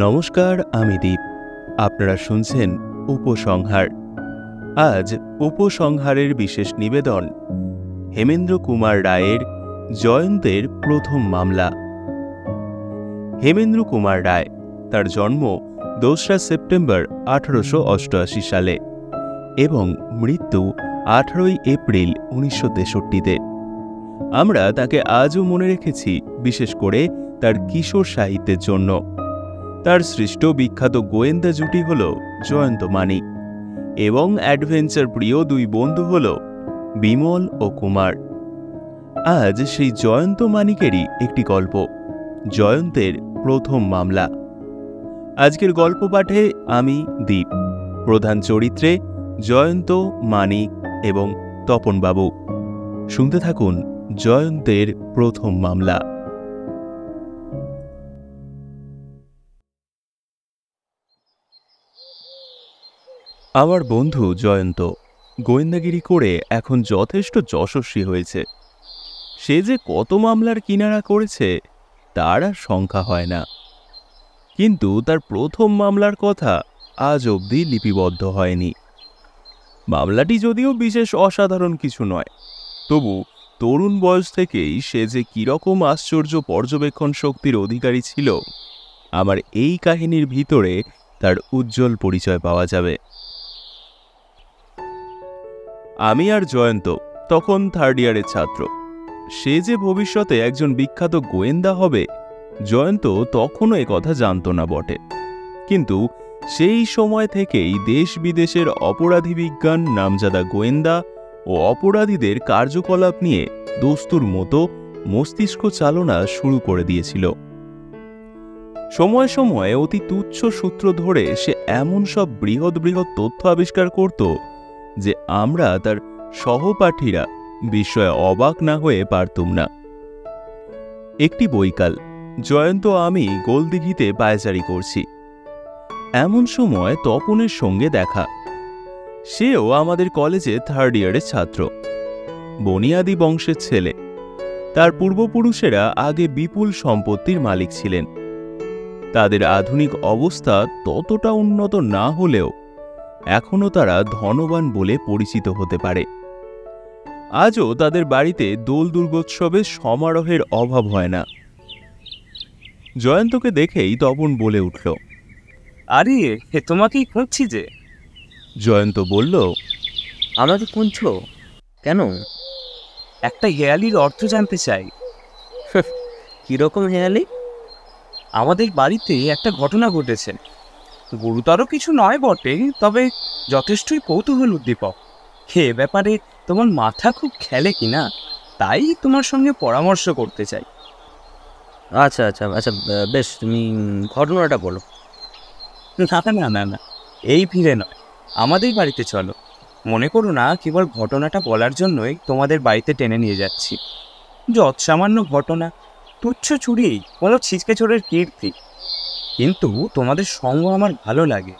নমস্কার, আমি দীপ। আপনারা শুনছেন উপসংহার। আজ উপসংহারের বিশেষ নিবেদন, হেমেন্দ্র কুমার রায়ের জয়ন্তের প্রথম মামলা। হেমেন্দ্র কুমার রায়, তার জন্ম দোসরা সেপ্টেম্বর আঠারোশো অষ্টআশি সালে এবং মৃত্যু আঠারোই এপ্রিল উনিশশো তেষট্টিতে। আমরা তাকে আজও মনে রেখেছি, বিশেষ করে তার কিশোর সাহিত্যের জন্য। তার সৃষ্ট বিখ্যাত গোয়েন্দা জুটি হল জয়ন্ত মানিক এবং অ্যাডভেঞ্চার প্রিয় দুই বন্ধু হল বিমল ও কুমার। আজ সেই জয়ন্ত মানিকেরই একটি গল্প, জয়ন্তের প্রথম মামলা। আজকের গল্প পাঠে আমি, দীপ, প্রধান চরিত্রে জয়ন্ত, মানিক এবং তপনবাবু। শুনতে থাকুন জয়ন্তের প্রথম মামলা। আমার বন্ধু জয়ন্ত গোয়েন্দাগিরি করে এখন যথেষ্ট যশস্বী হয়েছে। সে যে কত মামলার কিনারা করেছে, তার আর সংখ্যা হয় না। কিন্তু তার প্রথম মামলার কথা আজ অবধি লিপিবদ্ধ হয়নি। মামলাটি যদিও বিশেষ অসাধারণ কিছু নয়, তবু তরুণ বয়স থেকেই সে যে কীরকম আশ্চর্য পর্যবেক্ষণ শক্তির অধিকারী ছিল, আমার এই কাহিনীর ভিতরে তার উজ্জ্বল পরিচয় পাওয়া যাবে। আমি আর জয়ন্ত, তখন থার্ড ইয়ারের ছাত্র। সে যে ভবিষ্যতে একজন বিখ্যাত গোয়েন্দা হবে, জয়ন্ত তখনও কথা জানত না বটে। কিন্তু সেই সময় থেকেই দেশ বিদেশের অপরাধী বিজ্ঞান, নামজাদা গোয়েন্দা ও অপরাধীদের কার্যকলাপ নিয়ে দস্তুর মতো মস্তিষ্ক চালনা শুরু করে দিয়েছিল। সময় সময়ে অতি তুচ্ছ সূত্র ধরে সে এমন সব বৃহৎ বৃহৎ তথ্য আবিষ্কার করত যে আমরা তার সহপাঠীরা বিস্ময়ে অবাক না হয়ে পারতুম না। একটি বৈকাল, জয়ন্ত আমি গোলদিঘিতে পায়চারি করছি। এমন সময় তপনের সঙ্গে দেখা। সেও আমাদের কলেজে থার্ড ইয়ারের ছাত্র। বনিয়াদি বংশের ছেলে। তার পূর্বপুরুষেরা আগে বিপুল সম্পত্তির মালিক ছিলেন। তাদের আধুনিক অবস্থা ততটা উন্নত না হলেও এখনও তারা ধনবান বলে পরিচিত হতে পারে। আজও তাদের বাড়িতে দোল দুর্গোৎসবের সমারোহের অভাব হয় না। জয়ন্তকে দেখেই তপন বলে উঠল আরে হে তোমাকেই খুঁজছি যে। জয়ন্ত বলল আমাকে খুঁজছ? কেন? একটা হেয়ালির অর্থ জানতে চাই। কীরকম হেয়ালি? আমাদের বাড়িতে একটা ঘটনা ঘটেছে। গুরুতর কিছু নয় বটে তবে যথেষ্টই কৌতূহল উদ্দীপক। হে ব্যাপারে তোমার মাথা খুব খেলে কিনা তাই তোমার সঙ্গে পরামর্শ করতে চাই। আচ্ছা আচ্ছা আচ্ছা বেশ তুমি ঘটনাটা বলো। না না না না এই ভিড়ে নয়। আমাদের বাড়িতে চলো। মনে করো না কেবল ঘটনাটা বলার জন্যই তোমাদের বাড়িতে টেনে নিয়ে যাচ্ছি। যৎ সামান্য ঘটনা তুচ্ছ চুরি বলো ছিচকে চোরের কীর্তি। কিন্তু তোমাদের সঙ্গ আমার ভালো লাগে।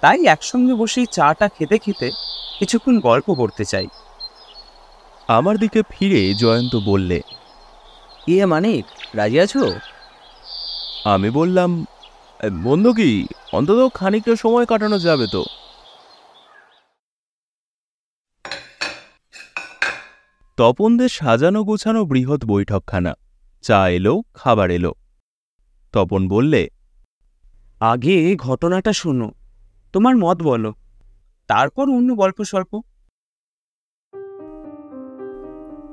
তাই একসঙ্গে বসেই চাটা খেতে খেতে কিছুক্ষণ গল্প করতে চাই। আমার দিকে ফিরে জয়ন্ত বললে ইয়ে মানিক? রাজি আছো? আমি বললাম বন্ধ কি? অন্তত খানিকটা সময় কাটানো যাবে তো। তপনদের সাজানো গোছানো বৃহৎ বৈঠকখানা। চা এলো খাবার এলো। তপন বললে আগে ঘটনাটা শোনো। তোমার মত বলো। তারপর অন্য গল্প স্বল্প।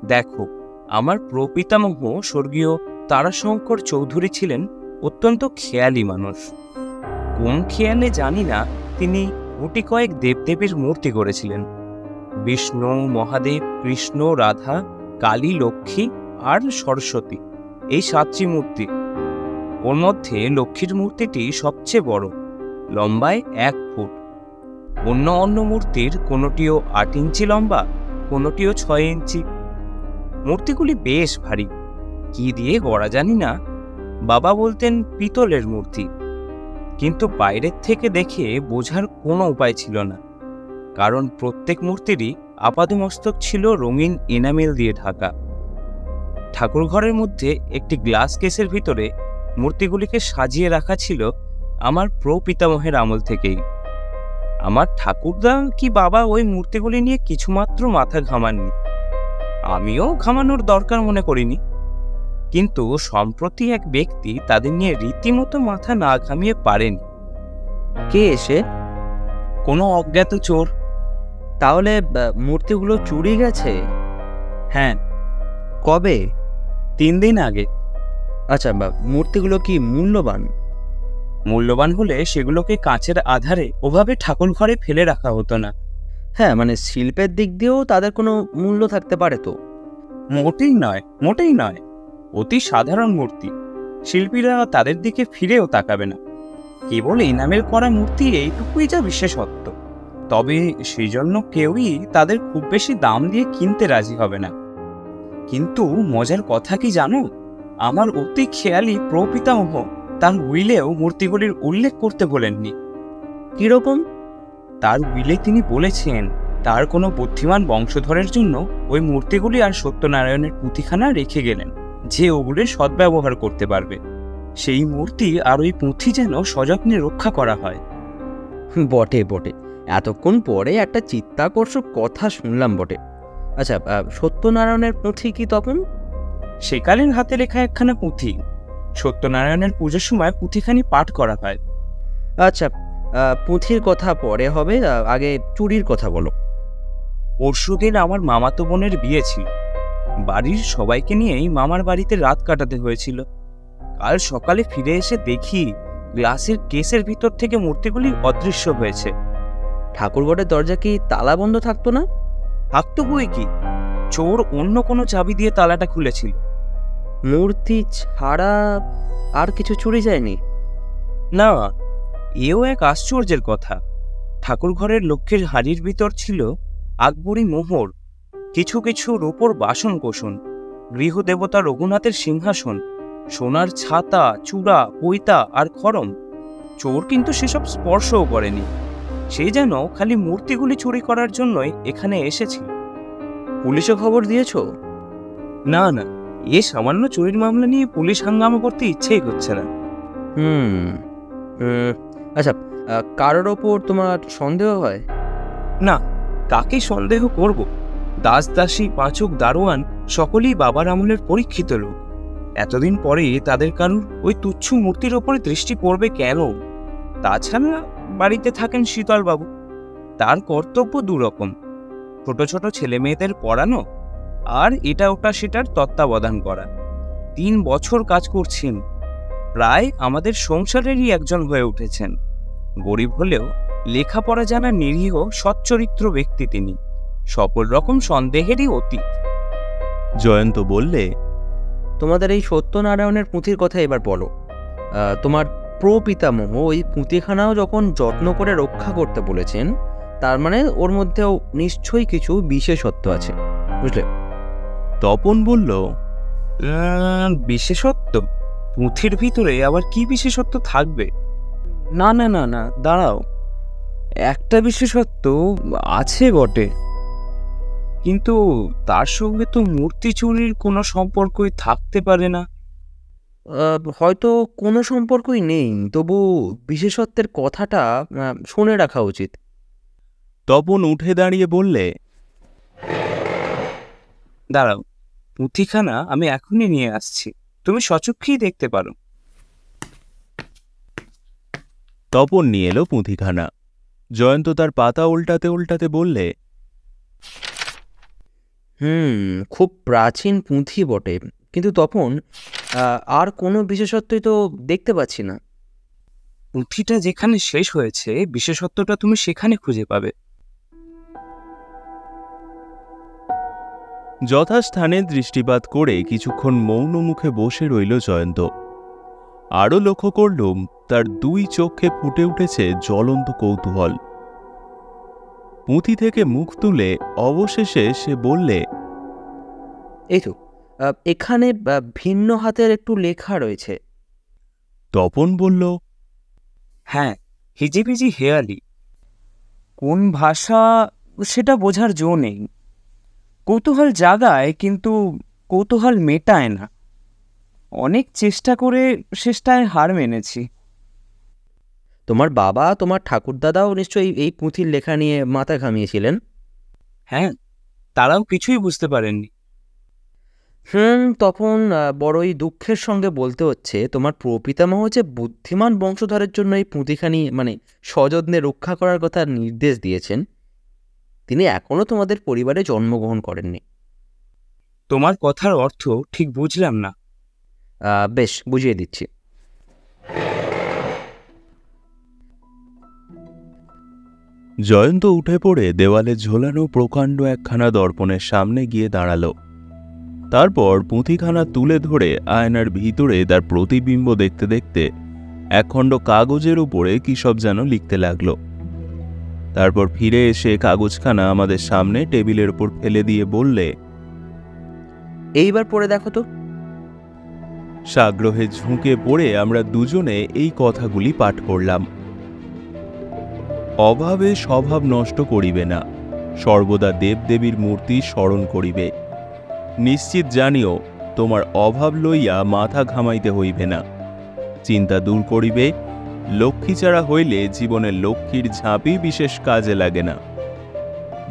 দেখো, আমার প্রপিতামহ স্বর্গীয় তারাশঙ্কর চৌধুরী ছিলেন অত্যন্ত খেয়ালি মানুষ। কোন খেয়ালে জানি না, তিনি গুটি কয়েক দেবদেবীর মূর্তি করেছিলেন বিষ্ণু, মহাদেব, কৃষ্ণ, রাধা, কালী, লক্ষ্মী আর সরস্বতী, এই সাতটি মূর্তি। ওর মধ্যে লক্ষ্মীর মূর্তিটি সবচেয়ে বড়, লম্বায় এক ফুট। অন্য অন্য মূর্তির কোনোটিও আট ইঞ্চি লম্বা, কোনোটিও ছয় ইঞ্চি। মূর্তিগুলি বেশ ভারী। কি দিয়ে গড়া জানি না। বাবা বলতেন পিতলের মূর্তি। কিন্তু বাইরের থেকে দেখে বোঝার কোনো উপায় ছিল না। কারণ প্রত্যেক মূর্তিরই আপাদমস্তক ছিল রঙিন এনামেল দিয়ে ঢাকা। ঠাকুরঘরের মধ্যে একটি গ্লাস কেসের ভিতরে মূর্তিগুলিকে সাজিয়ে রাখা ছিল আমার প্রপিতামহের আমল থেকেই। আমার ঠাকুরদা কি বাবা ওই মূর্তিগুলি নিয়ে কিছুমাত্র মাথা ঘামাননি? আমিও ঘামানোর দরকার মনে করিনি। কিন্তু সম্প্রতি এক ব্যক্তি তাদের নিয়ে রীতিমতো মাথা না ঘামিয়ে পারেনি। কে এসে? কোনো অজ্ঞাত চোর? তাহলে মূর্তিগুলো চুরি গেছে? হ্যাঁ। কবে? তিন দিন আগে। আচ্ছা বা মূর্তিগুলো কি মূল্যবান? মূল্যবান হলে সেগুলোকে কাঁচের আধারে ওভাবে ঠাকুর ঘরে ফেলে রাখা হতো না। হ্যাঁ মানে শিল্পের দিক দিয়েও তাদের কোনো মূল্য থাকতে পারে তো? মোটেই নয় মোটেই নয়। অতি সাধারণ মূর্তি। শিল্পীরা তাদের দিকে ফিরেও তাকাবে না। কেবল এই নামের করা মূর্তি এইটুকুই যা বিশেষত্ব। তবে সেই জন্য কেউই তাদের খুব বেশি দাম দিয়ে কিনতে রাজি হবে না। কিন্তু মজার কথা কি জানো? আমার অতি খেয়ালি প্রপিতামহ তার উইলেও মূর্তিগুলির উল্লেখ করতে বলেননি। কীরকম? তার উইলে তিনি বলেছেন, তার কোনো বুদ্ধিমান বংশধরের জন্য ওই মূর্তিগুলি আর সত্যনারায়ণের পুঁথিখানা রেখে গেলেন, যে ওগুলির সদ্ব্যবহার করতে পারবে। সেই মূর্তি আর ওই পুঁথি যেন সযত্নে রক্ষা করা হয়। বটে বটে। এতক্ষণ পরে একটা চিত্তাকর্ষক কথা শুনলাম বটে। আচ্ছা সত্যনারায়ণের পুঁথি কি তখন? সেকালের হাতে লেখা একখানা পুঁথি। সত্যনারায়ণের পুজোর সময় পুঁথিখানি পাঠ করা হয়। আচ্ছা পুঁথির কথা পরে হবে আগে চুরির কথা বলো। পরশুদিন আমার মামাতো বোনের বিয়ে ছিল। বাড়ির সবাইকে নিয়েই মামার বাড়িতে রাত কাটাতে হয়েছিল। কাল সকালে ফিরে এসে দেখি গ্লাসের কেসের ভিতর থেকে মূর্তিগুলি অদৃশ্য হয়েছে। ঠাকুরঘরের দরজা কি তালা বন্ধ থাকতো না? থাকতো বই কি? চোর অন্য কোনো চাবি দিয়ে তালাটা খুলেছিল। মূর্তি ছাড়া আর কিছু চুরি যায়নি। না এও এক আশ্চর্যের কথা। ঠাকুর ঘরের লক্ষ্মীর হাড়ির ভিতর ছিল আকবরী মোহর কিছু কিছু রূপোর বাসন কোষণ গৃহদেবতা রঘুনাথের সিংহাসন সোনার ছাতা চূড়া পৈতা আর খরম চোর কিন্তু সেসব স্পর্শও করেনি। সে যেন খালি মূর্তিগুলি চুরি করার জন্যই এখানে এসেছিল পুলিশে খবর দিয়েছ? না না এ সামান্য চুরির মামলা নিয়ে পুলিশ হাঙ্গামা করতে ইচ্ছেই করছে না। হুম আচ্ছা কারোর ওপর তোমার সন্দেহ হয়? না কাকে সন্দেহ করব? দাস দাসী পাঁচক দারোয়ান সকলেই বাবার আমলের পরীক্ষিত লোক। এতদিন পরে তাদের কারুর ওই তুচ্ছ মূর্তির ওপরে দৃষ্টি পড়বে কেন? তাছাড়া বাড়িতে থাকেন শীতলবাবু। তার কর্তব্য দুরকম। ছোট ছোট ছেলে মেয়েদের পড়ানো আর এটা ওটা সেটার তত্ত্বাবধান করা। তিন বছর কাজ করছেন। প্রায় আমাদের সংসারেরই একজন হয়ে উঠেছেন। গরিব হলেও লেখাপড়া জানা নিরীহ সচ্চরিত্র ব্যক্তি তিনি। সকল রকম সন্দেহেরই অতীত। জয়ন্ত বললে তোমাদের এই সত্যনারায়ণের পুঁথির কথা এবার বলো। আহ, তোমার প্রপিতামহ ওই পুঁথিখানাও যখন যত্ন করে রক্ষা করতে বলেছেন তার মানে ওর মধ্যেও নিশ্চয়ই কিছু বিশেষত্ব আছে বুঝলে? তপন বলল বিশেষত্ব? পুঁথির ভিতরে আবার কি বিশেষত্ব থাকবে? না না না না দাঁড়াও। একটা বিশেষত্ব আছে বটে। কিন্তু তার সঙ্গে তো মূর্তি চুরির কোনো সম্পর্কই থাকতে পারে না। হয়তো কোনো সম্পর্কই নেই। তবু বিশেষত্বের কথাটা শুনে রাখা উচিত। তপন উঠে দাঁড়িয়ে বললে দাঁড়াও পুঁথিখানা আমি এখনই নিয়ে আসছি। তুমি সচক্ষেই দেখতে পারো। তপন নিয়ে এলো পুঁথিখানা জয়ন্ত তার পাতা উল্টাতে উল্টাতে বললে হুম খুব প্রাচীন পুঁথি বটে। কিন্তু তপন আর কোনো বিশেষত্বই তো দেখতে পাচ্ছি না। পুঁথিটা যেখানে শেষ হয়েছে বিশেষত্বটা তুমি সেখানে খুঁজে পাবে। যথাস্থানে দৃষ্টিপাত করে কিছুক্ষণ মৌন মুখে বসে রইল জয়ন্ত। আরও লক্ষ্য করলুম তার দুই চোখে ফুটে উঠেছে জ্বলন্ত কৌতূহল। পুঁথি থেকে মুখ তুলে অবশেষে সে বললে এই তো এখানে ভিন্ন হাতের একটু লেখা রয়েছে। তপন বলল হ্যাঁ হিজিবিজি হেয়ালি। কোন ভাষা সেটা বোঝার জো নেই। কৌতূহল জাগায় কিন্তু কৌতূহল মেটায় না। অনেক চেষ্টা করে শেষটায় হার মেনেছি। তোমার বাবা তোমার ঠাকুরদাদাও নিশ্চয়ই এই পুঁথির লেখা নিয়ে মাথা ঘামিয়েছিলেন? হ্যাঁ তারাও কিছুই বুঝতে পারেননি। হুম তখন বড়ই দুঃখের সঙ্গে বলতে হচ্ছে তোমার প্রপিতামহ যে বুদ্ধিমান বংশধরের জন্য এই পুঁথিখানি মানে সযত্নে রক্ষা করার কথা নির্দেশ দিয়েছেন। তিনি এখনও তোমাদের পরিবারে জন্মগ্রহণ করেননি। তোমার কথার অর্থ ঠিক বুঝলাম না। আহ, বেশ বুঝিয়ে দিচ্ছি। জয়ন্ত উঠে পড়ে দেওয়ালে ঝোলানো প্রকাণ্ড একখানা দর্পণের সামনে গিয়ে দাঁড়াল। তারপর পুঁথিখানা তুলে ধরে আয়নার ভিতরে তার প্রতিবিম্ব দেখতে দেখতে একখণ্ড কাগজের উপরে কী সব যেন লিখতে লাগল। তারপর ফিরে এসে কাগজখানা আমাদের সামনে টেবিলের উপর ফেলে দিয়ে বললে এইবার পড়ে দেখো তো। সাগ্রহে ঝুঁকে পড়ে আমরা দুজনে এই কথাগুলি পাঠ করলাম। অভাবে স্বভাব নষ্ট করিবে না সর্বদা দেবদেবীর মূর্তি স্মরণ করিবে। নিশ্চিত জানিও তোমার অভাব লইয়া মাথা ঘামাইতে হইবে না। চিন্তা দূর করিবে লক্ষ্মী ছাড়া হইলে জীবনের লক্ষ্মীর ঝাঁপি বিশেষ কাজে লাগে না।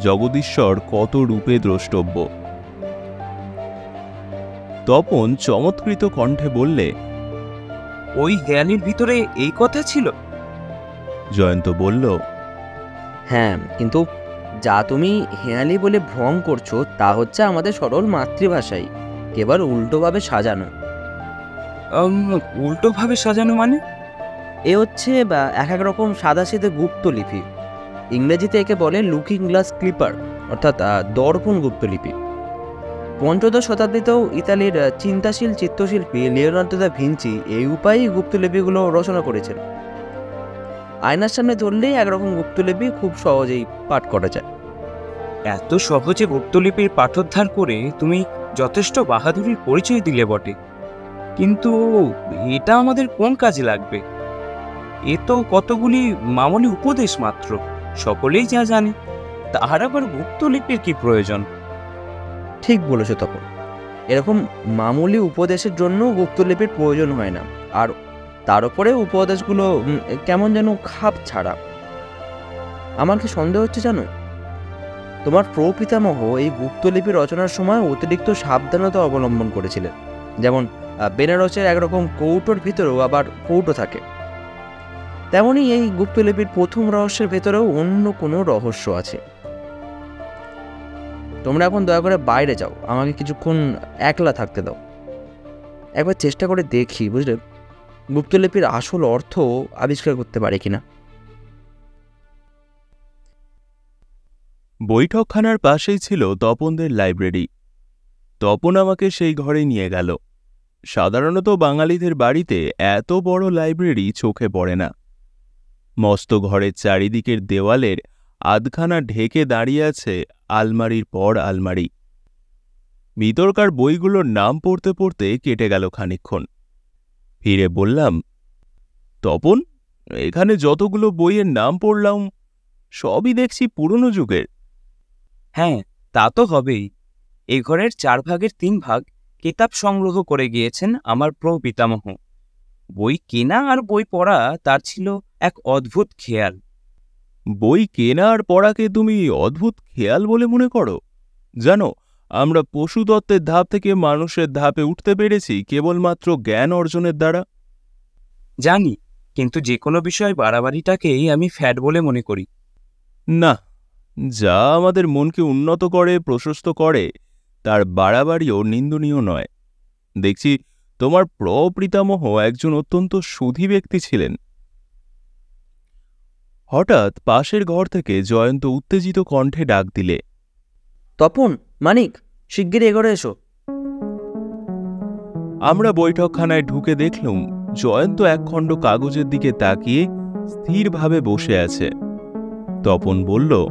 জগদীশ্বর কত রূপে দ্রষ্টব্য। তপন চমৎকৃত কণ্ঠে বললে ওই হেয়ালির ভিতরে এই কথা ছিল? জয়ন্ত বলল হ্যাঁ কিন্তু যা তুমি হেয়ালি বলে ভ্রম করছ তা হচ্ছে আমাদের সরল মাতৃভাষাই। কেবল উল্টোভাবে সাজানো। উল্টোভাবে সাজানো মানে? এ হচ্ছে এক এক রকম সাদাসিধে গুপ্তলিপি ইংরেজিতে একে বলে লুকিং গ্লাস ক্লিপার, অর্থাৎ দর্পণ গুপ্তলিপি পঞ্চদশ শতাব্দীতেও ইতালির চিন্তাশীল চিত্রশিল্পী লিওনার্দো দা ভিঞ্চি এই উপায়েই গুপ্তলিপিগুলো রচনা করেছেন। আয়নার সামনে ধরলেই একরকম গুপ্তলিপি খুব সহজেই পাঠ করা যায়। এত সহজে গুপ্তলিপির পাঠোদ্ধার করে তুমি যথেষ্ট বাহাদুরির পরিচয় দিলে বটে। কিন্তু এটা আমাদের কোন কাজে লাগবে? এ তো কতগুলি মামুলি উপদেশ মাত্র, সকলেই যা জানে। তাহার আবার গুপ্তলিপির কি প্রয়োজন? ঠিক বলেছ তখন এরকম মামুলি উপদেশের জন্য গুপ্তলিপির প্রয়োজন হয় না। আর তার উপরে উপদেশগুলো কেমন যেন খাপ ছাড়া। আমার কি সন্দেহ হচ্ছে জানো? তোমার প্রপিতামহ এই গুপ্তলিপি রচনার সময় অতিরিক্ত সাবধানতা অবলম্বন করেছিলেন। যেমন বেনারসের একরকম কৌটোর ভিতরেও আবার কৌটো থাকে। তেমনই এই গুপ্তলিপির প্রথম রহস্যের ভেতরেও অন্য কোনো রহস্য আছে। তোমরা এখন দয়া করে বাইরে যাও, আমাকে কিছুক্ষণ একলা থাকতে দাও। একবার চেষ্টা করে দেখি, বুঝলে? গুপ্তলিপির আসল অর্থ আবিষ্কার করতে পারে কিনা। বৈঠকখানার পাশেই ছিল তপনদের লাইব্রেরি। তপন আমাকে সেই ঘরে নিয়ে গেল। সাধারণত বাঙালিদের বাড়িতে এত বড় লাইব্রেরি চোখে পড়ে না। মস্ত ঘরের চারিদিকের দেওয়ালের আধখানা ঢেকে দাঁড়িয়ে আছে আলমারির পর আলমারি। ভিতরকার বইগুলোর নাম পড়তে পড়তে কেটে গেল খানিকক্ষণ। ফিরে বললাম, তপন, এখানে যতগুলো বইয়ের নাম পড়লাম, সবই দেখছি পুরনো যুগের। হ্যাঁ তা তো হবেই। এ ঘরের চার ভাগের তিন ভাগ কিতাব সংগ্রহ করে গিয়েছেন আমার প্রপিতামহ বই কেনা আর বই পড়া তার ছিল এক অদ্ভুত খেয়াল। বই কেনা আর পড়াকে তুমি অদ্ভুত খেয়াল বলে মনে করো? জানো, আমরা পশুতত্ত্বের ধাপ থেকে মানুষের ধাপে উঠতে পেরেছি কেবলমাত্র জ্ঞান অর্জনের দ্বারা। জানি, কিন্তু যে কোনো বিষয় বাড়াবাড়িটাকেই আমি ফ্যাট বলে মনে করি। না, যা আমাদের মনকে উন্নত করে, প্রশস্ত করে, তার বাড়াবাড়িও নিন্দনীয় নয়। দেখছি, তোমার প্রপিতামহ একজন অত্যন্ত সুধী ব্যক্তি ছিলেন। হঠাৎ পাশের ঘর থেকে জয়ন্ত উত্তেজিত কণ্ঠে ডাক দিলে। তপন মানিক শিগগিরই এগোরে এসো। আমরা বৈঠকখানায় ঢুকে দেখলুম জয়ন্ত একখণ্ড কাগজের দিকে তাকিয়ে স্থিরভাবে বসে আছে। তপন বলল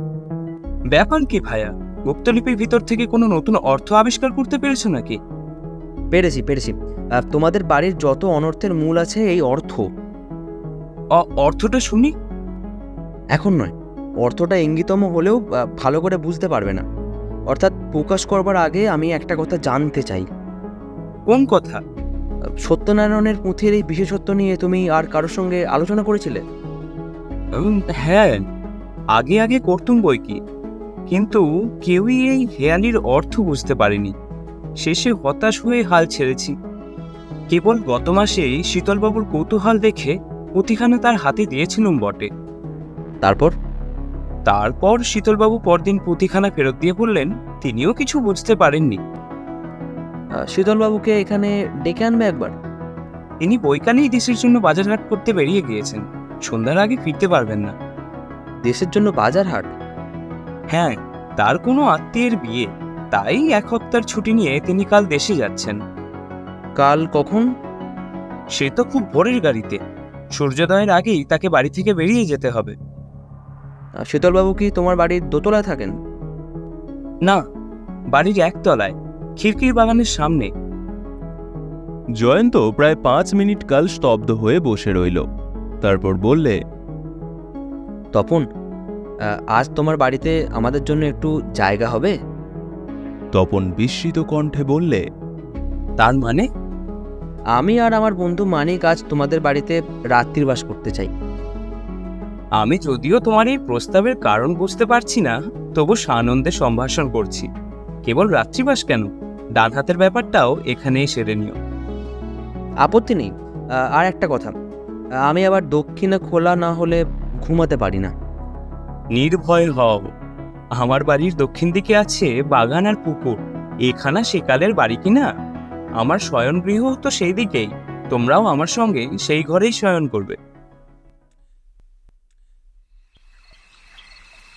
ব্যাপার কি ভাইয়া? গুপ্তলিপির ভিতর থেকে কোনো নতুন অর্থ আবিষ্কার করতে পেরেছ নাকি? পেরেছি পেরেছি। আর তোমাদের বাড়ির যত অনর্থের মূল আছে এই অর্থ। অ- অর্থটা শুনি। এখন নয়। অর্থটা ইঙ্গিতম হলেও ভালো করে বুঝতে পারবে না। অর্থাৎ প্রকাশ করবার আগে আমি একটা কথা জানতে চাই। কোন কথা? সত্যনারায়ণের পুঁথির এই বিশেষত্ব নিয়ে তুমি আর কারোর সঙ্গে আলোচনা করেছিলে? হ্যাঁ আগে আগে করতুম বই কি। কিন্তু কেউই এই হেয়ালির অর্থ বুঝতে পারেনি। শেষে হতাশ হয়ে হাল ছেড়েছি। কেবল গত মাসেই শীতলবাবুর কৌতূহল দেখে পুঁথিখানা তার হাতে দিয়েছিলুম বটে। তারপর? তারপর শীতলবাবু পরদিন পুঁথিখানা ফেরত দিয়ে বললেন তিনিও কিছু বুঝতে পারেননি। শীতলবাবুকে এখানে ডেকে আনবে একবার? তিনি বইকানেই দেশের জন্য বাজারঘাট করতে বেরিয়ে গিয়েছেন। সন্ধ্যার আগে ফিরতে পারবেন না। দেশের জন্য বাজার হাট হ্যাঁ তার কোনো আত্মীয়ের বিয়ে। তাই এক হপ্তার ছুটি নিয়ে তিনি কাল দেশে যাচ্ছেন। কাল কখন? সে তো খুব ভোরের গাড়িতে। সূর্যোদয়ের আগেই তাকে বাড়ি থেকে বেরিয়ে যেতে হবে। শীতলবাবু কি তোমার বাড়ির দোতলায় থাকেন? না বাড়ির একতলায় খিড়কির বাগানের সামনে। জয়ন্ত প্রায় পাঁচ মিনিট কাল স্তব্ধ হয়ে বসে রইল। তারপর বললে তপন আজ তোমার বাড়িতে আমাদের জন্য একটু জায়গা হবে? তপন বিস্মিত কণ্ঠে বললে তার মানে? আমি আর আমার বন্ধু মানিক আজ তোমাদের বাড়িতে রাত্রিবাস করতে চাই। আমি যদিও তোমার এই প্রস্তাবের কারণ বুঝতে পারছি না তবু সানন্দে সম্ভাষণ করছি। কেবল রাত্রিবাস কেন? ডান হাতের ব্যাপারটাও এখানেই সেরে নিও। আপত্তি নেই। আর একটা কথা। আমি আবার দক্ষিণে খোলা না হলে ঘুমাতে পারি না। নির্ভয় হও। আমার বাড়ির দক্ষিণ দিকে আছে বাগান আর পুকুর। এখানা সেকালের বাড়ি কিনা আমার শয়নগৃহ তো সেই দিকেই। তোমরাও আমার সঙ্গে সেই ঘরেই শয়ন করবে।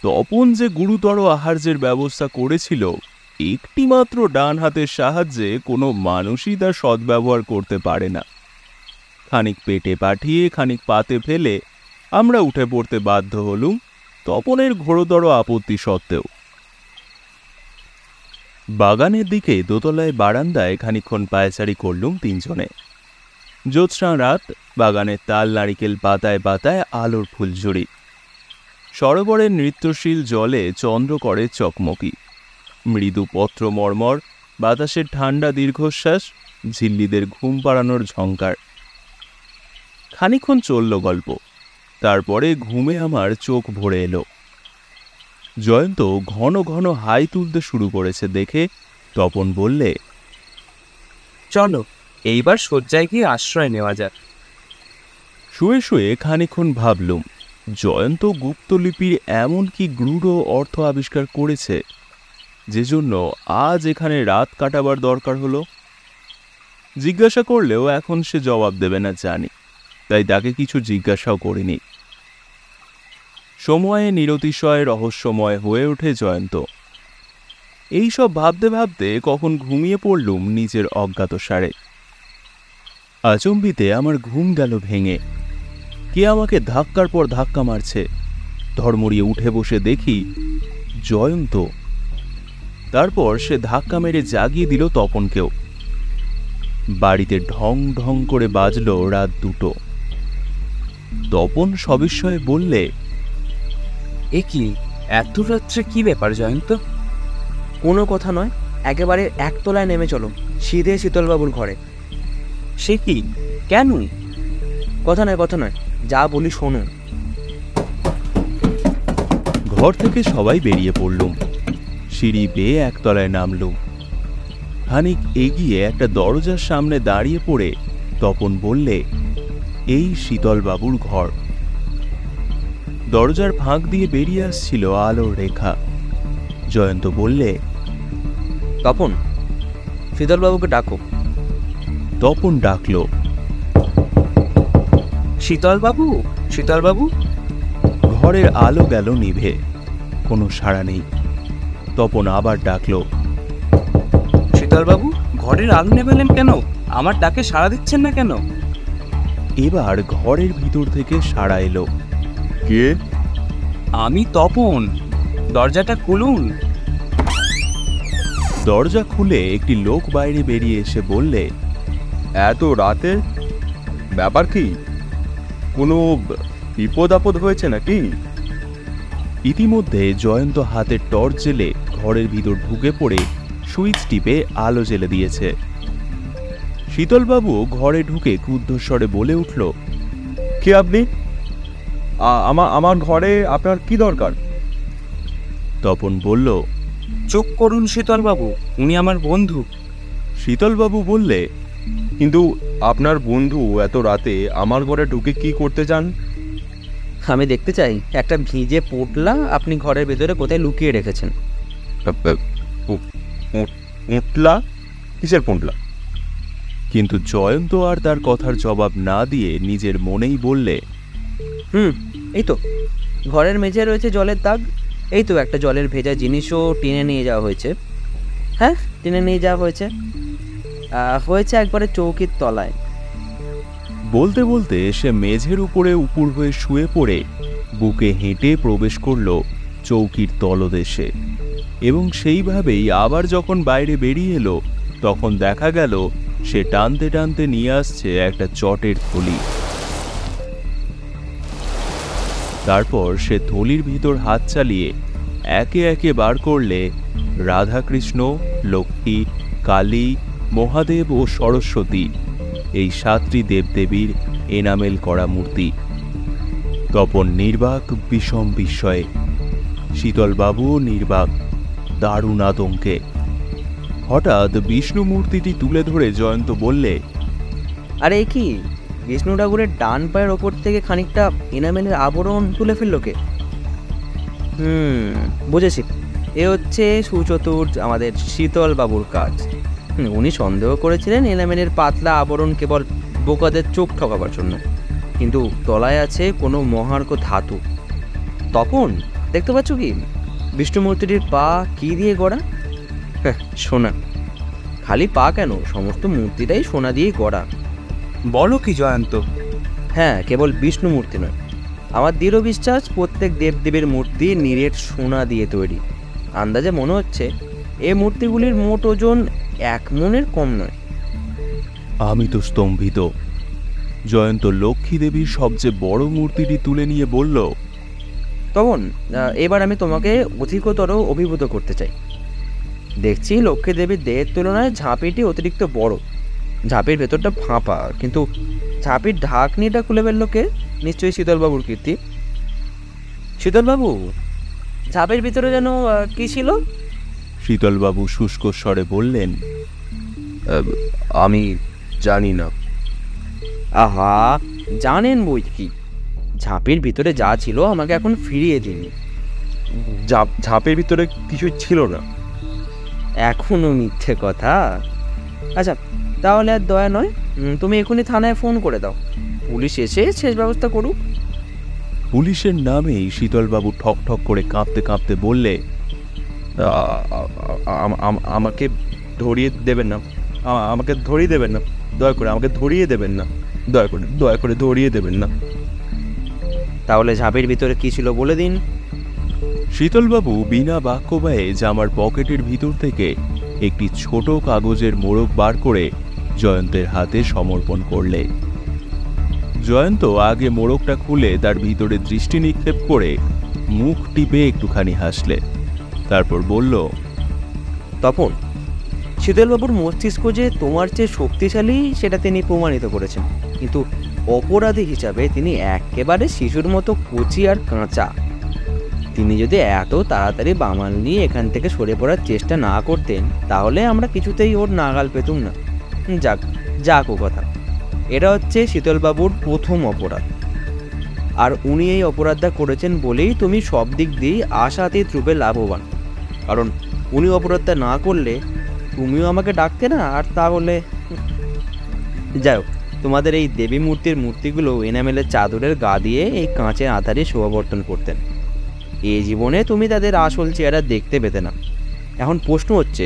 তপন যে গুরুতর আহার্যের ব্যবস্থা করেছিল, একটিমাত্র ডান হাতের সাহায্যে কোনো মানুষই তার সদ্ব্যবহার করতে পারে না। খানিক পেটে পাঠিয়ে খানিক পাতে ফেলে আমরা উঠে পড়তে বাধ্য হলুম তপনের ঘোরতর আপত্তি সত্ত্বেও। বাগানের দিকে দোতলায় বারান্দায় খানিকক্ষণ পায়চারি করলুম তিনজনে। জ্যোৎস্না রাত, বাগানের তাল নারিকেল পাতায় পাতায় আলোর ফুলঝুরি সরোবরের নৃত্যশীল জলে চন্দ্র করে চকমকি। মৃদু পত্র মর্মর বাতাসের ঠান্ডা দীর্ঘশ্বাস ঝিল্লিদের ঘুম পাড়ানোর ঝঙ্কার খানিক্ষণ চলল গল্প তারপরে ঘুমে আমার চোখ ভরে এলো। জয়ন্ত ঘন ঘন হাই তুলতে শুরু করেছে দেখে তপন বললে চলো এইবার শয্যায় গিয়ে আশ্রয় নেওয়া যাক। শুয়ে শুয়ে খানিক্ষণ ভাবলুম জয়ন্ত গুপ্তলিপির এমন কি গূঢ় অর্থ আবিষ্কার করেছে? যে জন্য আজ এখানে রাত কাটাবার দরকার হলো। জিজ্ঞাসা করলেও এখন সে জবাব দেবে না জানি, তাই তাকে কিছু জিজ্ঞাসাও করিনি। সময়ে নিরতিশয় রহস্যময় হয়ে ওঠে জয়ন্ত। এইসব ভাবতে ভাবতে কখন ঘুমিয়ে পড়লুম নিজের অজ্ঞাত সারে আচম্বিতে আমার ঘুম গেল ভেঙে। কে আমাকে ধাক্কার পর ধাক্কা মারছে? ধর্মড়িয়ে উঠে বসে দেখি জয়ন্ত। তারপর সে ধাক্কা মেরে জাগিয়ে দিল তপনকেও। বাড়িতে ঢং ঢং করে বাজলো রাত দুটো। তপন সবিস্ময়ে বললে এ কি এত রাত্রে কি ব্যাপার জয়ন্ত? কোনো কথা নয় একেবারে একতলায় নেমে চলো সিধে শীতলবাবুর ঘরে। সে কি? কেন? কথা নয় কথা নয় যা বলি শোনো ঘর থেকে সবাই বেরিয়ে পড়লুম সিঁড়ি বেয়ে একতলায় নামলুম খানিক এগিয়ে একটা দরজার সামনে দাঁড়িয়ে পড়ে তপন বললে এই শীতলবাবুর ঘর। দরজার ফাঁক দিয়ে বেরিয়ে আসছিল আলোর রেখা। জয়ন্ত বললে তপন শীতলবাবুকে ডাকো। তপন ডাকল শীতলবাবু? শীতলবাবু? ঘরের আলো গেল নিভে। কোনো সাড়া নেই। তপন আবার ডাকল। শীতলবাবু ঘরের আলো নেবেলেন কেন? আমার ডাকে সাড়া দিচ্ছেন না কেন? এবার ঘরের ভিতর থেকে সাড়া এলো। কে? আমি তপন। দরজাটা খুলুন। দরজা খুলে একটি লোক বাইরে বেরিয়ে এসে বললে এত রাতে? ব্যাপার কি? কোনো বিপদ আপদ হয়েছে নাকি? ইতিমধ্যে জয়ন্ত হাতের টর্চ জেলে ঘরের ভিতর ঢুকে পড়ে সুইচ টিপে আলো জেলে দিয়েছে। শীতলবাবু ঘরে ঢুকে ক্রুদ্ধস্বরে বলে উঠল কে আপনি? আমার আমার ঘরে আপনার কি দরকার? তপন বলল চোখ করুন শীতলবাবু উনি আমার বন্ধু। শীতলবাবু বললে কিন্তু আপনার বন্ধু এত রাতে আমার ঘরে ঢুকে কি করতে চান আমি দেখতে চাই একটা ভিজে পোটলা আপনি ঘরের ভেতরে কোথায় লুকিয়ে রেখেছেন। পুঁটলা? কিসের পুঁটলা? কিন্তু জয়ন্ত আর তার কথার জবাব না দিয়ে নিজের মনেই বললে হুম এই তো। ঘরের মেঝে রয়েছে জলের দাগ। এই তো একটা জলের ভেজা জিনিসও টেনে নিয়ে যাওয়া হয়েছে। হ্যাঁ টেনে নিয়ে যাওয়া হয়েছে। হয়েছে একবারে চৌকির তলায়। বলতে বলতে সে মেঝের উপরে উপুর হয়ে শুয়ে পড়ে, বুকে হেঁটে প্রবেশ করল চৌকির তলদেশে। এবং সেইভাবেই আবার যখন বাইরে বেরিয়ে এলো, তখন দেখা গেল সে টানতে টানতে নিয়ে আসছে একটা চটের থলি। তারপর সে থলির ভিতর হাত চালিয়ে একে একে বার করলে রাধাকৃষ্ণ, লক্ষ্মী, কালী মহাদেব ও সরস্বতী, এই সাতটি দেবদেবীর এনামেল করা মূর্তি। তপন নির্বাক, বিষম বিস্ময়ে শীতলবাবুও নির্বাক, দারুণ আতঙ্কে। হঠাৎ বিষ্ণু মূর্তিটি তুলে ধরে জয়ন্ত বললে, আরে কি? বিষ্ণু ঠাকুরের ডান পায়ের ওপর থেকে খানিকটা এনামেলের আবরণ তুলে ফেলল কে? হুম, বুঝেছি। এ হচ্ছে সুচতুর আমাদের শীতল বাবুর কাজ। উনি সন্দেহ করেছিলেন এনামেলের পাতলা আবরণ কেবল বোকাদের চোখ ঠকাবার জন্য। কিন্তু তলায় আছে কোনো মহার্ঘ ধাতু। তপন দেখতে পাচ্ছ কি? বিষ্ণু মূর্তিটির পা কি দিয়ে গড়া? হ্যাঁ, সোনা। খালি পা কেন? সমস্ত মূর্তিটাই সোনা দিয়েই গড়া। বলো কি জয়ন্ত? হ্যাঁ কেবল বিষ্ণু মূর্তি নয়। আমার দৃঢ় বিশ্বাস প্রত্যেক দেবদেবীর মূর্তি নিরেট সোনা দিয়ে তৈরি। আন্দাজে মনে হচ্ছে এ মূর্তিগুলির মোট ওজন এক মনের কম নয়। আমি তো স্তম্ভিত। জয়ন্ত লক্ষ্মী দেবীর সবচেয়ে বড় মূর্তিটি তুলে নিয়ে বলল তবন এবার আমি তোমাকে অধিকতর অভিভূত করতে চাই। দেখছি লক্ষ্মী দেবীর দেহের তুলনায় ঝাঁপিটি অতিরিক্ত বড়। ঝাঁপির ভেতরটা ফাঁপা কিন্তু ঝাঁপির ঢাকনিটা খুলে ফেলল কে? নিশ্চয়ই শীতলবাবুর কীর্তি। শীতলবাবু ঝাঁপের ভিতরে যেন কি ছিল? শীতলবাবু শুষ্ক স্বরে বললেন আমি জানি না। আহা জানেন বই কি? ঝাঁপের ভিতরে যা ছিল আমাকে এখন ফিরিয়ে দিন। ঝাপ- ঝাঁপের ভিতরে কিছু ছিল না। এখনও মিথ্যে কথা? আচ্ছা তাহলে আর দয়া নয় তুমি এখনই থানায় ফোন করে দাও। পুলিশ এসে শেষ ব্যবস্থা করুক। পুলিশের নামেই শীতলবাবু ঠক ঠক করে কাঁপতে কাঁপতে বললে আমাকে ধরিয়ে দেবেন না। আমাকে ধরিয়ে দেবেন না। দয়া করে আমাকে ধরিয়ে দেবেন না। দয়া করে দয়া করে ধরিয়ে দেবেন না। তাহলে ঝাঁপির ভিতরে কি ছিল বলে দিন? শীতলবাবু বিনা বাক্য ব্যয়ে জামার পকেটের ভিতর থেকে একটি ছোট কাগজের মোড়ক বার করে জয়ন্তের হাতে সমর্পণ করলে। জয়ন্ত আগে মোড়কটা খুলে তার ভিতরে দৃষ্টি নিক্ষেপ করে মুখ টিপে একটুখানি হাসলে। তারপর বলল, তপন, শীতলবাবুর মস্তিষ্ক যে তোমার চেয়ে শক্তিশালী, সেটা তিনি প্রমাণিত করেছেন। কিন্তু অপরাধী হিসাবে তিনি একেবারে শিশুর মতো কচি আর কাঁচা। তিনি যদি এত তাড়াতাড়ি বামাল নিয়ে এখান থেকে সরে পড়ার চেষ্টা না করতেন, তাহলে আমরা কিছুতেই ওর নাগাল পেতুম না। যাক যাক ও কথা। এটা হচ্ছে শীতলবাবুর প্রথম অপরাধ। আর উনি এই অপরাধটা করেছেন বলেই তুমি সব দিক দিয়েই আশাতীত রূপে লাভবান। কারণ উনি অপরাধটা না করলে তুমিও আমাকে ডাকতে না, আর তাহলে যাই হোক, তোমাদের এই দেবী মূর্তির মূর্তিগুলো এনামেলের চাদরের গা দিয়ে এই কাঁচের আধারে শোভাবর্তন করতেন। এই জীবনে তুমি তাদের আসল চেহারা দেখতে পেতে না। এখন প্রশ্ন হচ্ছে,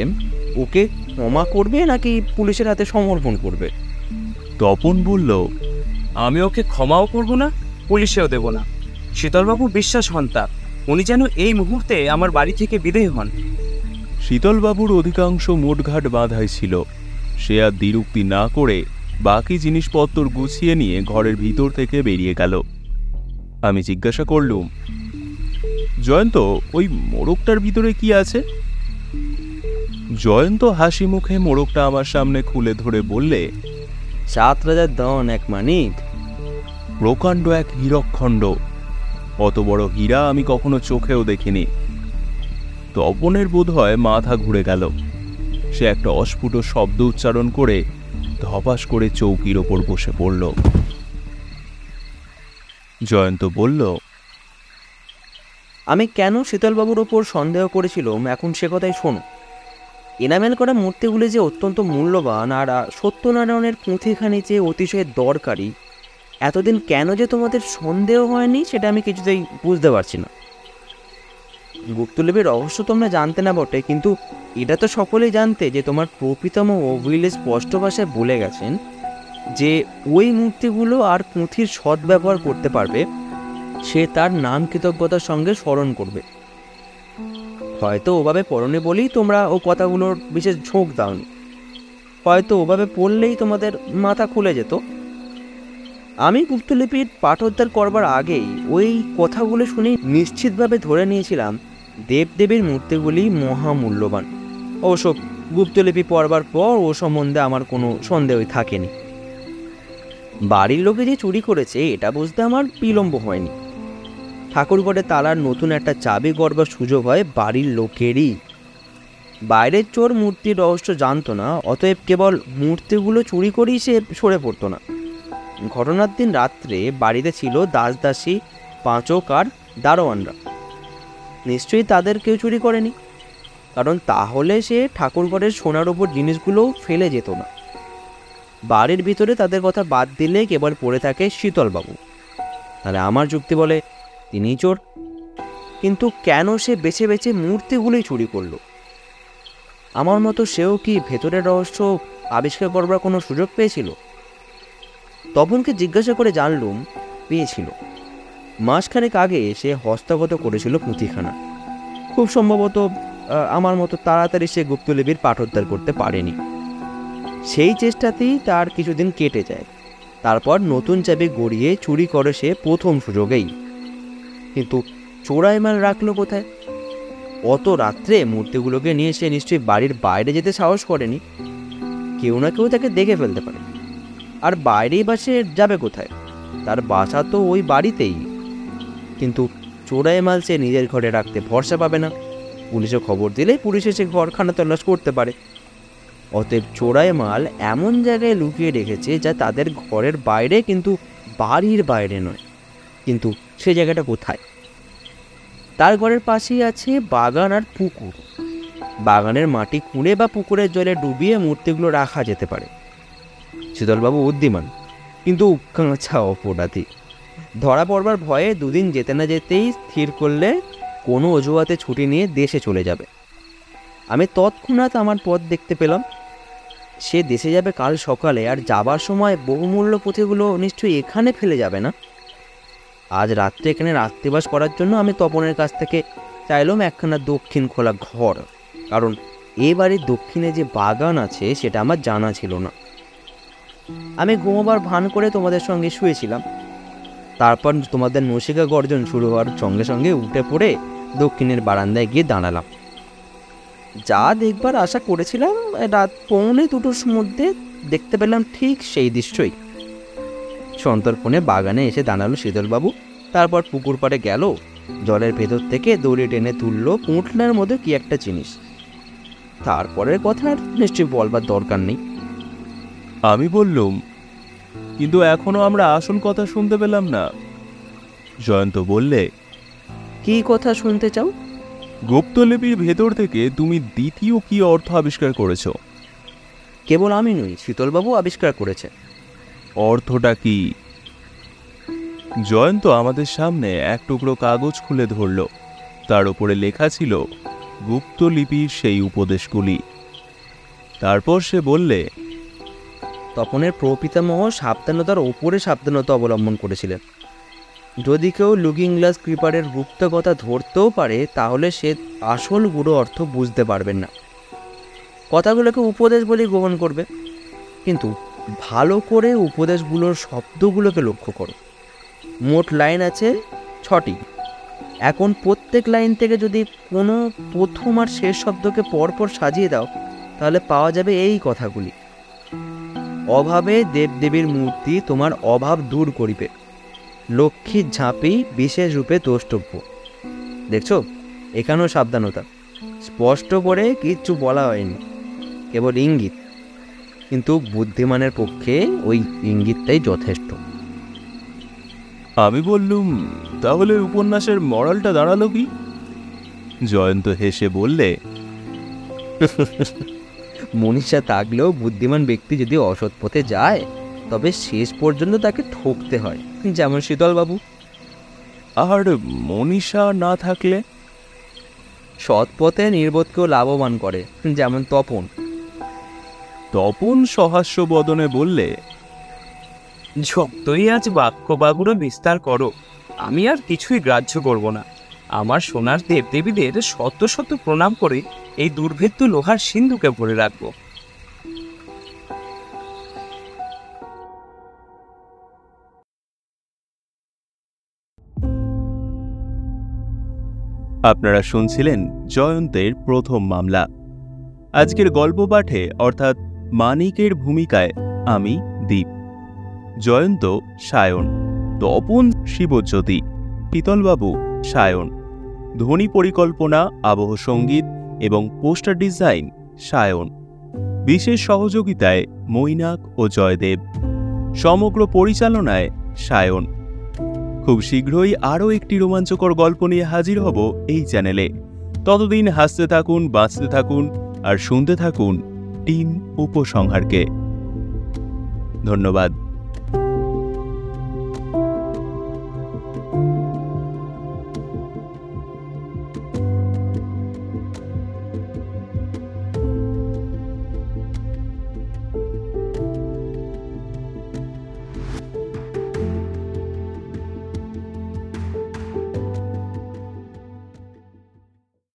ওকে ক্ষমা করবে নাকি পুলিশের হাতে সমর্পণ করবে? তপন বলল, আমি ওকে ক্ষমাও করব না, পুলিশেও দেব না। শীতলবাবু বিশ্বাস হন তার। উনি যেন এই মুহূর্তে আমার বাড়ি থেকে বিদেয় হন। শীতলবাবুর অধিকাংশ মোটঘাট বাঁধাই ছিল। সে আর দ্বিরুক্তি না করে বাকি জিনিসপত্র গুছিয়ে নিয়ে ঘরের ভিতর থেকে বেরিয়ে গেল। আমি জিজ্ঞাসা করলুম, জয়ন্ত, ওই মোড়কটার ভিতরে কি আছে? জয়ন্ত হাসি মুখে মোড়কটা আমার সামনে খুলে ধরে বললে, সাত রাজার দন এক মানিক। প্রকাণ্ড এক হীরকখণ্ড। অত বড় হীরা আমি কখনো চোখেও দেখিনি। তপনের বোধ হয় মাথা ঘুরে গেল। সে একটা অস্ফুট শব্দ উচ্চারণ করে ধপাস করে চৌকির ওপর বসে পড়ল। জয়ন্ত বলল, আমি কেন শীতলবাবুর ওপর সন্দেহ করেছিলাম? এখন সে কথাই শোনো। এনামেল করা মূর্তিগুলি যে অত্যন্ত মূল্যবান, আর সত্যনারায়ণের পুঁথিখানি যে অতিশয় দরকারি এতদিন কেন যে তোমাদের সন্দেহ হয়নি, সেটা আমি কিছুতেই বুঝতে পারছি না। গুপ্তলিপির রহস্য তোমরা জানতে না বটে, কিন্তু এটা তো সকলেই জানতে যে তোমার প্রপিতামহ উইলে স্পষ্ট ভাষায় বলে গেছেন যে ওই মূর্তিগুলো আর পুঁথির সদ্ব্যবহার করতে পারবে, সে তার নাম কৃতজ্ঞতার সঙ্গে স্মরণ করবে। হয়তো ওভাবে পড়নি বলেই তোমরা ও কথাগুলোর বিশেষ ঝোঁক দাওনি। হয়তো ওভাবে পড়লেই তোমাদের মাথা খুলে যেত। আমি গুপ্তলিপির পাঠোদ্ধার করবার আগেই ওই কথাগুলো শুনে নিশ্চিতভাবে ধরে নিয়েছিলাম দেবদেবীর মূর্তিগুলি মহামূল্যবান। অবশ্য গুপ্তলিপি পড়বার পর ও সম্বন্ধে আমার কোনো সন্দেহই থাকেনি। বাড়ির লোকে যে চুরি করেছে, এটা বুঝতে আমার বিলম্ব হয়নি। ঠাকুরগড়ে তালার নতুন একটা চাবি গড়বার সুযোগ হয় বাড়ির লোকেরই। বাইরের চোর মূর্তির রহস্য জানতো না, অতএব কেবল মূর্তিগুলো চুরি করেই সে সরে পড়তো না। ঘটনার দিন রাত্রে বাড়িতে ছিল দাসদাসী পাঁচক আর দারোয়ানরা। নিশ্চয়ই তাদের কেউ চুরি করেনি, কারণ তাহলে সে ঠাকুরঘরের সোনার ওপর জিনিসগুলো ফেলে যেত না। বাড়ির ভিতরে তাদের কথা বাদ দিলে কেবল পড়ে থাকে শীতলবাবু। তাহলে আমার যুক্তি বলে তিনিই চোর। কিন্তু কেন সে বেছে বেছে মূর্তিগুলোই চুরি করল? আমার মতো সেও কি ভেতরের রহস্য আবিষ্কার করবার কোনো সুযোগ পেয়েছিল? তপনকে জিজ্ঞাসা করে জানলুম, পেয়েছিল। মাসখানেক আগে সে হস্তগত করেছিল পুঁথিখানা। খুব সম্ভবত আমার মতো তাড়াতাড়ি সে গুপ্তলিপির পাঠোদ্ধার করতে পারেনি। সেই চেষ্টাতেই তার কিছুদিন কেটে যায়। তারপর নতুন চাবি গড়িয়ে চুরি করে সে প্রথম সুযোগেই। কিন্তু চোরাই মাল রাখল কোথায়? অত রাত্রে মূর্তিগুলোকে নিয়ে সে নিশ্চয়ই বাড়ির বাইরে যেতে সাহস করেনি। কেউ না কেউ তাকে দেখে ফেলতে পারে। আর বাইরেই বা সে যাবে কোথায়? তার বাসা তো ওই বাড়িতেই। কিন্তু চোরাই মাল সে নিজের ঘরে রাখতে ভরসা পাবে না। পুলিশে খবর দিলে পুলিশে সে ঘরখানা তল্লাশ করতে পারে। অতএব চোরাই মাল এমন জায়গায় লুকিয়ে রেখেছে যা তাদের ঘরের বাইরে কিন্তু বাড়ির বাইরে নয়। কিন্তু সে জায়গাটা কোথায়? তার ঘরের পাশেই আছে বাগান আর পুকুর। বাগানের মাটি খুঁড়ে বা পুকুরের জলে ডুবিয়ে মূর্তিগুলো রাখা যেতে পারে। শীতলবাবু উদ্দিমান কিন্তু কাঁচা অপরাধী। ধরা পড়বার ভয়ে দুদিন যেতে না যেতেই স্থির করলে কোনো অজুহাতে ছুটি নিয়ে দেশে চলে যাবে। আমি তৎক্ষণাৎ আমার পথ দেখতে পেলাম। সে দেশে যাবে কাল সকালে আর যাবার সময় বহুমূল্য পুঁথিগুলো নিশ্চয়ই এখানে ফেলে যাবে না? আজ রাত্রে এখানে রাত্রিবাস করার জন্য আমি তপনের কাছ থেকে চাইলাম একখানা দক্ষিণ খোলা ঘর। কারণ এ বাড়ির দক্ষিণে যে বাগান আছে সেটা আমার জানা ছিল না। আমি ঘুমোবার ভান করে তোমাদের সঙ্গে শুয়েছিলাম। তারপর তোমাদের নসিকা গর্জন শুরু হওয়ার সঙ্গে সঙ্গে উঠে পড়ে দক্ষিণের বারান্দায় গিয়ে দাঁড়ালাম। যা দেখবার আশা করেছিলাম রাত পৌনে দুটোর মধ্যে দেখতে পেলাম ঠিক সেই দৃশ্যই। সন্তর্পণে বাগানে এসে দাঁড়াল শীতলবাবু, তারপর পুকুর পাড়ে গেল, জলের ভেতর থেকে দড়ি টেনে তুললো পুঁটলার মধ্যে কি একটা জিনিস। তারপরের কথা আর নিশ্চয়ই বলবার দরকার নেই। আমি বললুম কিন্তু এখনও আমরা আসল কথা শুনতে পেলাম না। জয়ন্ত বললে কি কথা শুনতে চাও? গুপ্তলিপির ভেতর থেকে তুমি দ্বিতীয় কি অর্থ আবিষ্কার করেছ? কেবল আমি নই শীতলবাবু আবিষ্কার করেছে। অর্থটা কি? জয়ন্ত আমাদের সামনে এক টুকরো কাগজ খুলে ধরল। তার উপরে লেখা ছিল গুপ্তলিপির সেই উপদেশগুলি। তারপর সে বললে তপনের প্রপিতামহ সাবধানতার ওপরে সাবধানতা অবলম্বন করেছিলেন। যদি কেউ লুকিং গ্লাস ক্রিপারের গুপ্ত কথা ধরতেও পারে, তাহলে সে আসল গুঁড়ো অর্থ বুঝতে পারবেন না। কথাগুলোকে উপদেশ বলেই গ্রহণ করবে। কিন্তু ভালো করে উপদেশগুলোর শব্দগুলোকে লক্ষ্য করো। মোট লাইন আছে ছটি। এখন প্রত্যেক লাইন থেকে যদি কোনো প্রথম আর শেষ শব্দকে পরপর সাজিয়ে দাও, তাহলে পাওয়া যাবে এই কথাগুলি। অভাবে দেবদেবীর মূর্তি তোমার অভাব দূর করিবে। লক্ষ্মীর ঝাঁপি বিশেষ রূপে দ্রষ্টব্য দেখছ? এখানেও সাবধানতা। স্পষ্ট করে কিচ্ছু বলা হয়নি। কেবল ইঙ্গিত। কিন্তু বুদ্ধিমানের পক্ষে ওই ইঙ্গিতটাই যথেষ্ট। আমি বললুম, তাহলে উপন্যাসের মরালটা দাঁড়াল কি? জয়ন্ত হেসে বললে মনীষা থাকলেও বুদ্ধিমান ব্যক্তি যদি অসৎ পথে যায় তবে শেষ পর্যন্ত তাকে ঠকতে হয়। যেমন শীতলবাবু। আর মনীষা না থাকলে? সৎ পথে নির্বোধকেও লাভবান করে যেমন তপন। তপন সহাস্য বদনে বললে যতই আজ বাক্য বাগুলো বিস্তার করো আমি আর কিছুই গ্রাহ্য করব না। আমার সোনার দেবদেবীদের শত শত প্রণাম করে এই দুর্ভেদ্য লোহার সিন্ধুকে ভরে রাখব। আপনারা শুনছিলেন জয়ন্তের প্রথম মামলা। আজকের গল্প পাঠে, অর্থাৎ মানিকের ভূমিকায়, আমি দীপ। জয়ন্ত সায়ন। তপন শিবজ্যোতি। শীতলবাবু সায়ন। ধ্বনি পরিকল্পনা, আবহ সংগীত এবং পোস্টার ডিজাইন, সায়ন। বিশেষ সহযোগিতায় মৈনাক ও জয়দেব। সমগ্র পরিচালনায় সায়ন। খুব শীঘ্রই আরও একটি রোমাঞ্চকর গল্প নিয়ে হাজির হব এই চ্যানেলে। ততদিন হাসতে থাকুন, বাঁচতে থাকুন আর শুনতে থাকুন টিম উপসংহারকে। ধন্যবাদ।